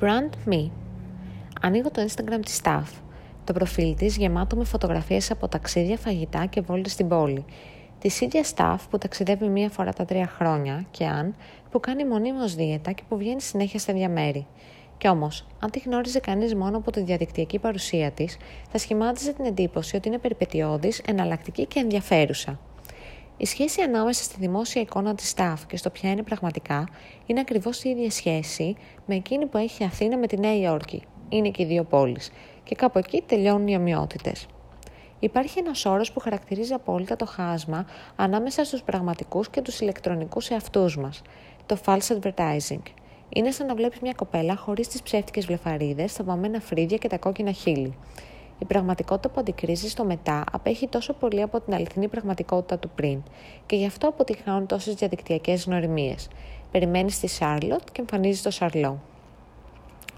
Brand Me. Ανοίγω το Instagram της Staff. Το προφίλ της γεμάτο με φωτογραφίες από ταξίδια, φαγητά και βόλτες στην πόλη. Της ίδιας Staff που ταξιδεύει μία φορά τα τρία χρόνια και αν, που κάνει μονίμως δίαιτα και που βγαίνει συνέχεια στα διαμέρη. Κι όμως, αν τη γνώριζε κανείς μόνο από τη διαδικτυακή παρουσία της, θα σχημάτιζε την εντύπωση ότι είναι περιπετειώδης, εναλλακτική και ενδιαφέρουσα. Η σχέση ανάμεσα στη δημόσια εικόνα της staff και στο ποια είναι πραγματικά είναι ακριβώς η ίδια σχέση με εκείνη που έχει η Αθήνα με τη Νέα Υόρκη. Είναι και οι δύο πόλεις και κάπου εκεί τελειώνουν οι ομοιότητες. Υπάρχει ένας όρος που χαρακτηρίζει απόλυτα το χάσμα ανάμεσα στους πραγματικούς και τους ηλεκτρονικούς εαυτούς μας, το false advertising. Είναι σαν να βλέπεις μια κοπέλα χωρίς τις ψεύτικες βλεφαρίδες, τα βαμμένα φρύδια και τα κόκκινα χείλη. Η πραγματικότητα που αντικρίζει στο μετά απέχει τόσο πολύ από την αληθινή πραγματικότητα του πριν και γι' αυτό αποτυχάνουν τόσες διαδικτυακές γνωριμίες. Περιμένεις τη Σάρλοτ και εμφανίζεις το Σαρλό.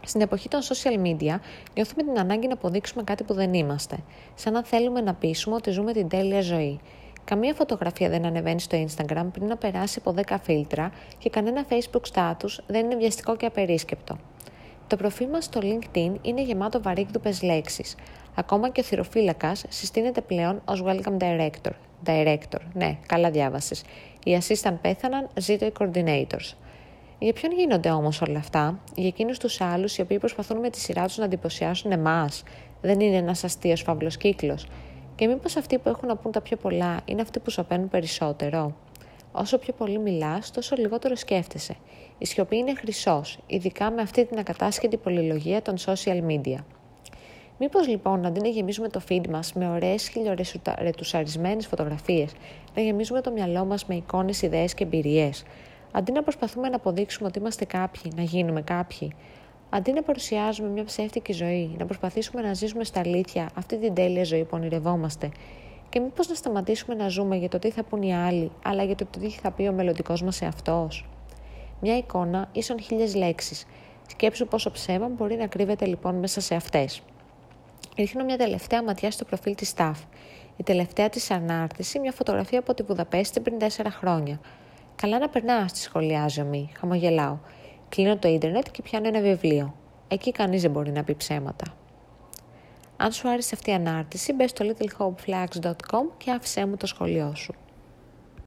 Στην εποχή των social media νιώθουμε την ανάγκη να αποδείξουμε κάτι που δεν είμαστε, σαν να θέλουμε να πείσουμε ότι ζούμε την τέλεια ζωή. Καμία φωτογραφία δεν ανεβαίνει στο Instagram πριν να περάσει από 10 φίλτρα και κανένα Facebook status δεν είναι βιαστικό και απερίσκεπτο. Το προφίλ μας στο LinkedIn είναι γεμάτο βαρύγδουπες λέξεις. Ακόμα και ο θηροφύλακας συστήνεται πλέον ως Welcome Director. Director, ναι, καλά διάβασες. Οι assistant πέθαναν, ζήτω οι coordinators. Για ποιον γίνονται όμως όλα αυτά, για εκείνους τους άλλους οι οποίοι προσπαθούν με τη σειρά τους να εντυπωσιάσουν εμάς. Δεν είναι ένας αστείος φαύλος κύκλος. Και μήπως αυτοί που έχουν να πούν τα πιο πολλά είναι αυτοί που σωπαίνουν περισσότερο; Όσο πιο πολύ μιλάς, τόσο λιγότερο σκέφτεσαι. Η σιωπή είναι χρυσός, ειδικά με αυτή την ακατάσχετη πολυλογία των social media. Μήπως λοιπόν αντί να γεμίζουμε το feed μας με ωραίες χιλιορετουσαρισμένε φωτογραφίες, να γεμίζουμε το μυαλό μας με εικόνες, ιδέες και εμπειρίες, αντί να προσπαθούμε να αποδείξουμε ότι είμαστε κάποιοι, να γίνουμε κάποιοι, αντί να παρουσιάζουμε μια ψεύτικη ζωή, να προσπαθήσουμε να ζήσουμε στα αλήθεια αυτή την τέλεια ζωή που ονειρευόμαστε, και μήπως να σταματήσουμε να ζούμε για το τι θα πούν οι άλλοι, αλλά για το τι θα πει ο μελλοντικός μας εαυτός. Μια εικόνα ίσον χίλιες λέξεις. Σκέψου πόσο ψέμα μπορεί να κρύβεται λοιπόν μέσα σε αυτές. Ρίχνω μια τελευταία ματιά στο προφίλ της Staff. Η τελευταία της ανάρτηση, μια φωτογραφία από τη Βουδαπέστη πριν 4 χρόνια. Καλά να περνάς, τη σχολιάζει ο Μη. Χαμογελάω. Κλείνω το ίντερνετ και πιάνω ένα βιβλίο. Εκεί κανείς δεν μπορεί να πει ψέματα. Αν σου άρεσε αυτή η ανάρτηση, μπες στο littlehopeflags.com και άφησέ μου το σχολείο σου.